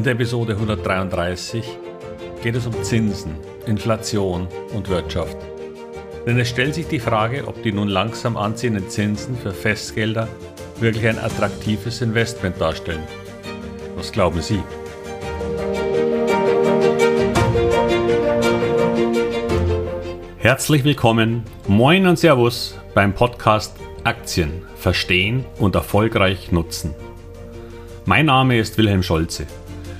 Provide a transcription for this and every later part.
In der Episode 133 geht es um Zinsen, Inflation und Wirtschaft. Denn es stellt sich die Frage, ob die nun langsam anziehenden Zinsen für Festgelder wirklich ein attraktives Investment darstellen. Was glauben Sie? Herzlich willkommen, moin und Servus beim Podcast Aktien verstehen und erfolgreich nutzen. Mein Name ist Wilhelm Scholze.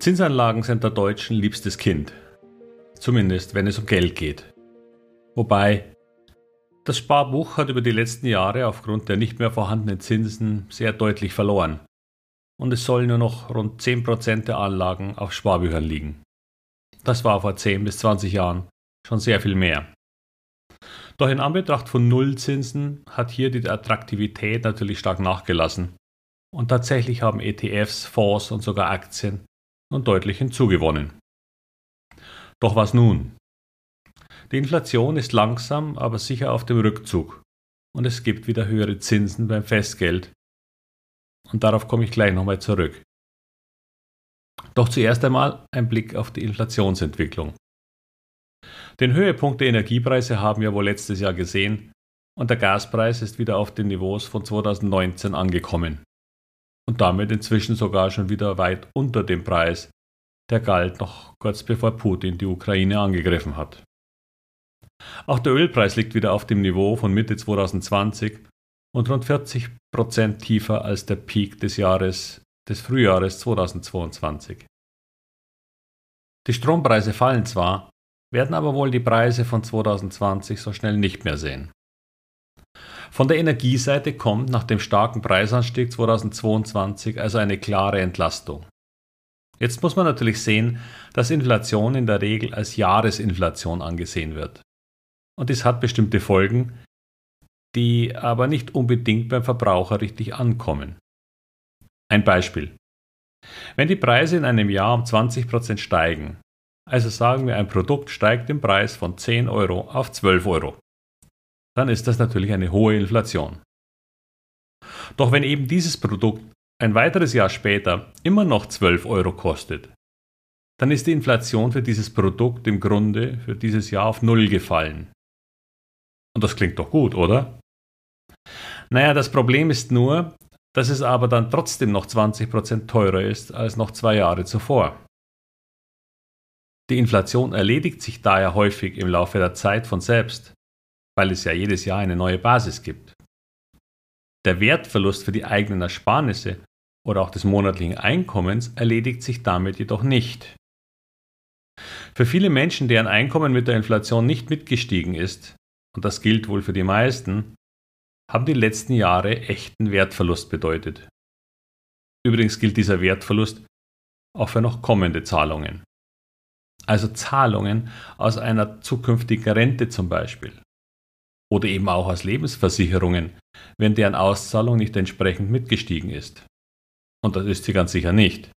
Zinsanlagen sind der Deutschen liebstes Kind. Zumindest wenn es um Geld geht. Wobei, das Sparbuch hat über die letzten Jahre aufgrund der nicht mehr vorhandenen Zinsen sehr deutlich verloren. Und es sollen nur noch rund 10% der Anlagen auf Sparbüchern liegen. Das war vor 10 bis 20 Jahren schon sehr viel mehr. Doch in Anbetracht von Nullzinsen hat hier die Attraktivität natürlich stark nachgelassen. Und tatsächlich haben ETFs, Fonds und sogar Aktien und deutlich hinzugewonnen. Doch was nun? Die Inflation ist langsam, aber sicher auf dem Rückzug und es gibt wieder höhere Zinsen beim Festgeld. Und darauf komme ich gleich nochmal zurück. Doch zuerst einmal ein Blick auf die Inflationsentwicklung. Den Höhepunkt der Energiepreise haben wir wohl letztes Jahr gesehen und der Gaspreis ist wieder auf den Niveaus von 2019 angekommen und damit inzwischen sogar schon wieder weit unter dem Preis, der galt noch kurz bevor Putin die Ukraine angegriffen hat. Auch der Ölpreis liegt wieder auf dem Niveau von Mitte 2020 und rund 40 Prozent tiefer als der Peak des Jahres des Frühjahres 2022. Die Strompreise fallen zwar, werden aber wohl die Preise von 2020 so schnell nicht mehr sehen. Von der Energieseite kommt nach dem starken Preisanstieg 2022 also eine klare Entlastung. Jetzt muss man natürlich sehen, dass Inflation in der Regel als Jahresinflation angesehen wird. Und dies hat bestimmte Folgen, die aber nicht unbedingt beim Verbraucher richtig ankommen. Ein Beispiel. Wenn die Preise in einem Jahr um 20% steigen, also sagen wir ein Produkt steigt im Preis von 10 Euro auf 12 Euro, dann ist das natürlich eine hohe Inflation. Doch wenn eben dieses Produkt ein weiteres Jahr später immer noch 12 Euro kostet, dann ist die Inflation für dieses Produkt im Grunde für dieses Jahr auf Null gefallen. Und das klingt doch gut, oder? Naja, das Problem ist nur, dass es aber dann trotzdem noch 20% teurer ist als noch zwei Jahre zuvor. Die Inflation erledigt sich daher häufig im Laufe der Zeit von selbst weil es ja jedes Jahr eine neue Basis gibt. Der Wertverlust für die eigenen Ersparnisse oder auch des monatlichen Einkommens erledigt sich damit jedoch nicht. Für viele Menschen, deren Einkommen mit der Inflation nicht mitgestiegen ist, und das gilt wohl für die meisten, haben die letzten Jahre echten Wertverlust bedeutet. Übrigens gilt dieser Wertverlust auch für noch kommende Zahlungen. Also Zahlungen aus einer zukünftigen Rente zum Beispiel oder eben auch aus Lebensversicherungen, wenn deren Auszahlung nicht entsprechend mitgestiegen ist. Und das ist sie ganz sicher nicht.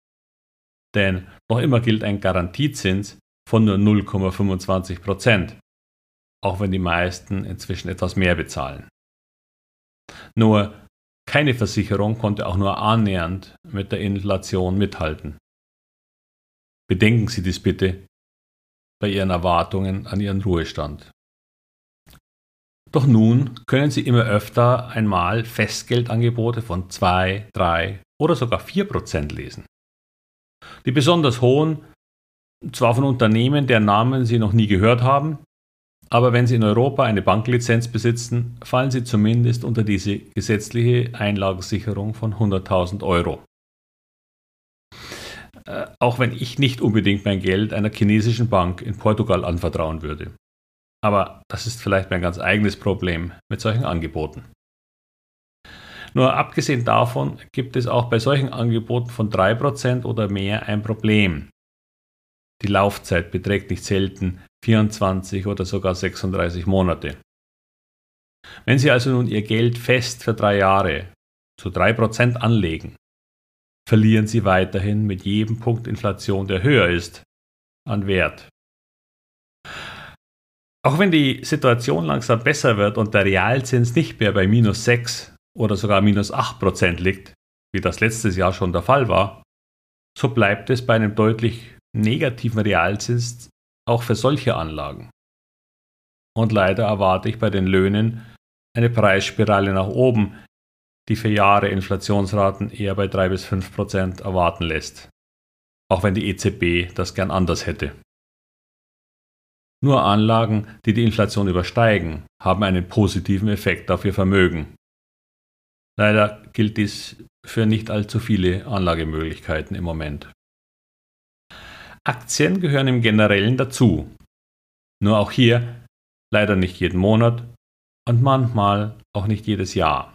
Denn noch immer gilt ein Garantiezins von nur 0,25 Prozent, auch wenn die meisten inzwischen etwas mehr bezahlen. Nur keine Versicherung konnte auch nur annähernd mit der Inflation mithalten. Bedenken Sie dies bitte bei Ihren Erwartungen an Ihren Ruhestand. Doch nun können Sie immer öfter einmal Festgeldangebote von 2, 3 oder sogar 4 Prozent lesen. Die besonders hohen, zwar von Unternehmen, deren Namen Sie noch nie gehört haben, aber wenn Sie in Europa eine Banklizenz besitzen, fallen Sie zumindest unter diese gesetzliche Einlagensicherung von 100.000 Euro. Äh, auch wenn ich nicht unbedingt mein Geld einer chinesischen Bank in Portugal anvertrauen würde. Aber das ist vielleicht mein ganz eigenes Problem mit solchen Angeboten. Nur abgesehen davon gibt es auch bei solchen Angeboten von 3% oder mehr ein Problem. Die Laufzeit beträgt nicht selten 24 oder sogar 36 Monate. Wenn Sie also nun Ihr Geld fest für drei Jahre zu 3% anlegen, verlieren Sie weiterhin mit jedem Punkt Inflation, der höher ist, an Wert. Auch wenn die Situation langsam besser wird und der Realzins nicht mehr bei minus 6 oder sogar minus 8% liegt, wie das letztes Jahr schon der Fall war, so bleibt es bei einem deutlich negativen Realzins auch für solche Anlagen. Und leider erwarte ich bei den Löhnen eine Preisspirale nach oben, die für Jahre Inflationsraten eher bei 3 bis 5 Prozent erwarten lässt, auch wenn die EZB das gern anders hätte. Nur Anlagen, die die Inflation übersteigen, haben einen positiven Effekt auf ihr Vermögen. Leider gilt dies für nicht allzu viele Anlagemöglichkeiten im Moment. Aktien gehören im Generellen dazu. Nur auch hier leider nicht jeden Monat und manchmal auch nicht jedes Jahr.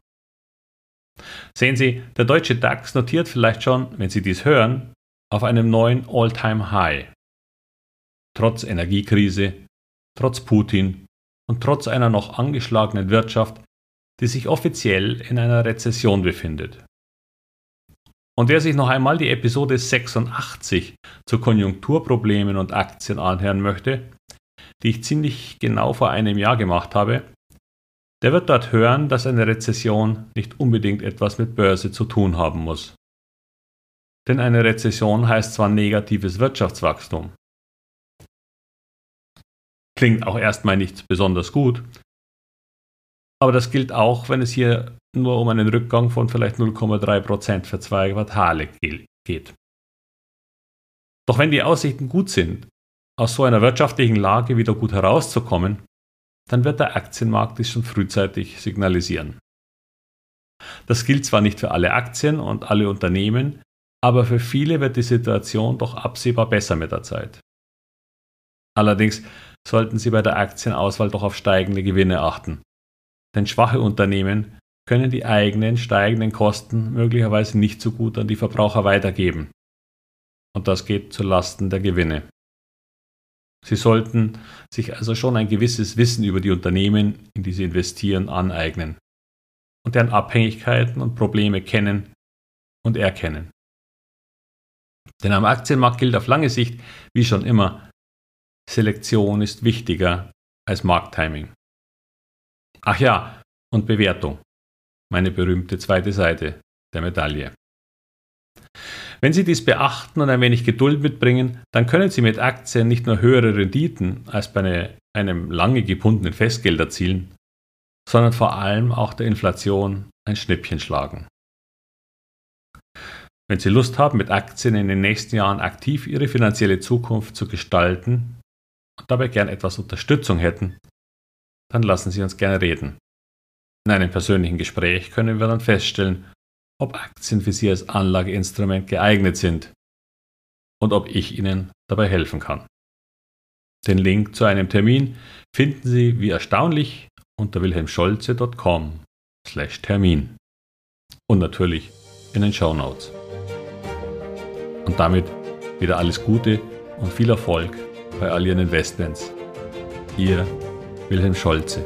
Sehen Sie, der deutsche DAX notiert vielleicht schon, wenn Sie dies hören, auf einem neuen All-Time-High. Trotz Energiekrise, trotz Putin und trotz einer noch angeschlagenen Wirtschaft, die sich offiziell in einer Rezession befindet. Und wer sich noch einmal die Episode 86 zu Konjunkturproblemen und Aktien anhören möchte, die ich ziemlich genau vor einem Jahr gemacht habe, der wird dort hören, dass eine Rezession nicht unbedingt etwas mit Börse zu tun haben muss. Denn eine Rezession heißt zwar negatives Wirtschaftswachstum. Klingt auch erstmal nicht besonders gut, aber das gilt auch, wenn es hier nur um einen Rückgang von vielleicht 0,3% für zwei Quartale geht. Doch wenn die Aussichten gut sind, aus so einer wirtschaftlichen Lage wieder gut herauszukommen, dann wird der Aktienmarkt dies schon frühzeitig signalisieren. Das gilt zwar nicht für alle Aktien und alle Unternehmen, aber für viele wird die Situation doch absehbar besser mit der Zeit. Allerdings sollten Sie bei der Aktienauswahl doch auf steigende Gewinne achten. Denn schwache Unternehmen können die eigenen steigenden Kosten möglicherweise nicht so gut an die Verbraucher weitergeben. Und das geht zu Lasten der Gewinne. Sie sollten sich also schon ein gewisses Wissen über die Unternehmen, in die Sie investieren, aneignen und deren Abhängigkeiten und Probleme kennen und erkennen. Denn am Aktienmarkt gilt auf lange Sicht, wie schon immer, Selektion ist wichtiger als Markttiming. Ach ja, und Bewertung, meine berühmte zweite Seite der Medaille. Wenn Sie dies beachten und ein wenig Geduld mitbringen, dann können Sie mit Aktien nicht nur höhere Renditen als bei einem lange gebundenen Festgeld erzielen, sondern vor allem auch der Inflation ein Schnippchen schlagen. Wenn Sie Lust haben, mit Aktien in den nächsten Jahren aktiv Ihre finanzielle Zukunft zu gestalten und dabei gern etwas Unterstützung hätten, dann lassen Sie uns gerne reden. In einem persönlichen Gespräch können wir dann feststellen, ob Aktien für Sie als Anlageinstrument geeignet sind und ob ich Ihnen dabei helfen kann. Den Link zu einem Termin finden Sie wie erstaunlich unter wilhelmscholze.com Termin und natürlich in den Show Notes. Und damit wieder alles Gute und viel Erfolg bei all Ihren Investments. Ihr Wilhelm Scholze.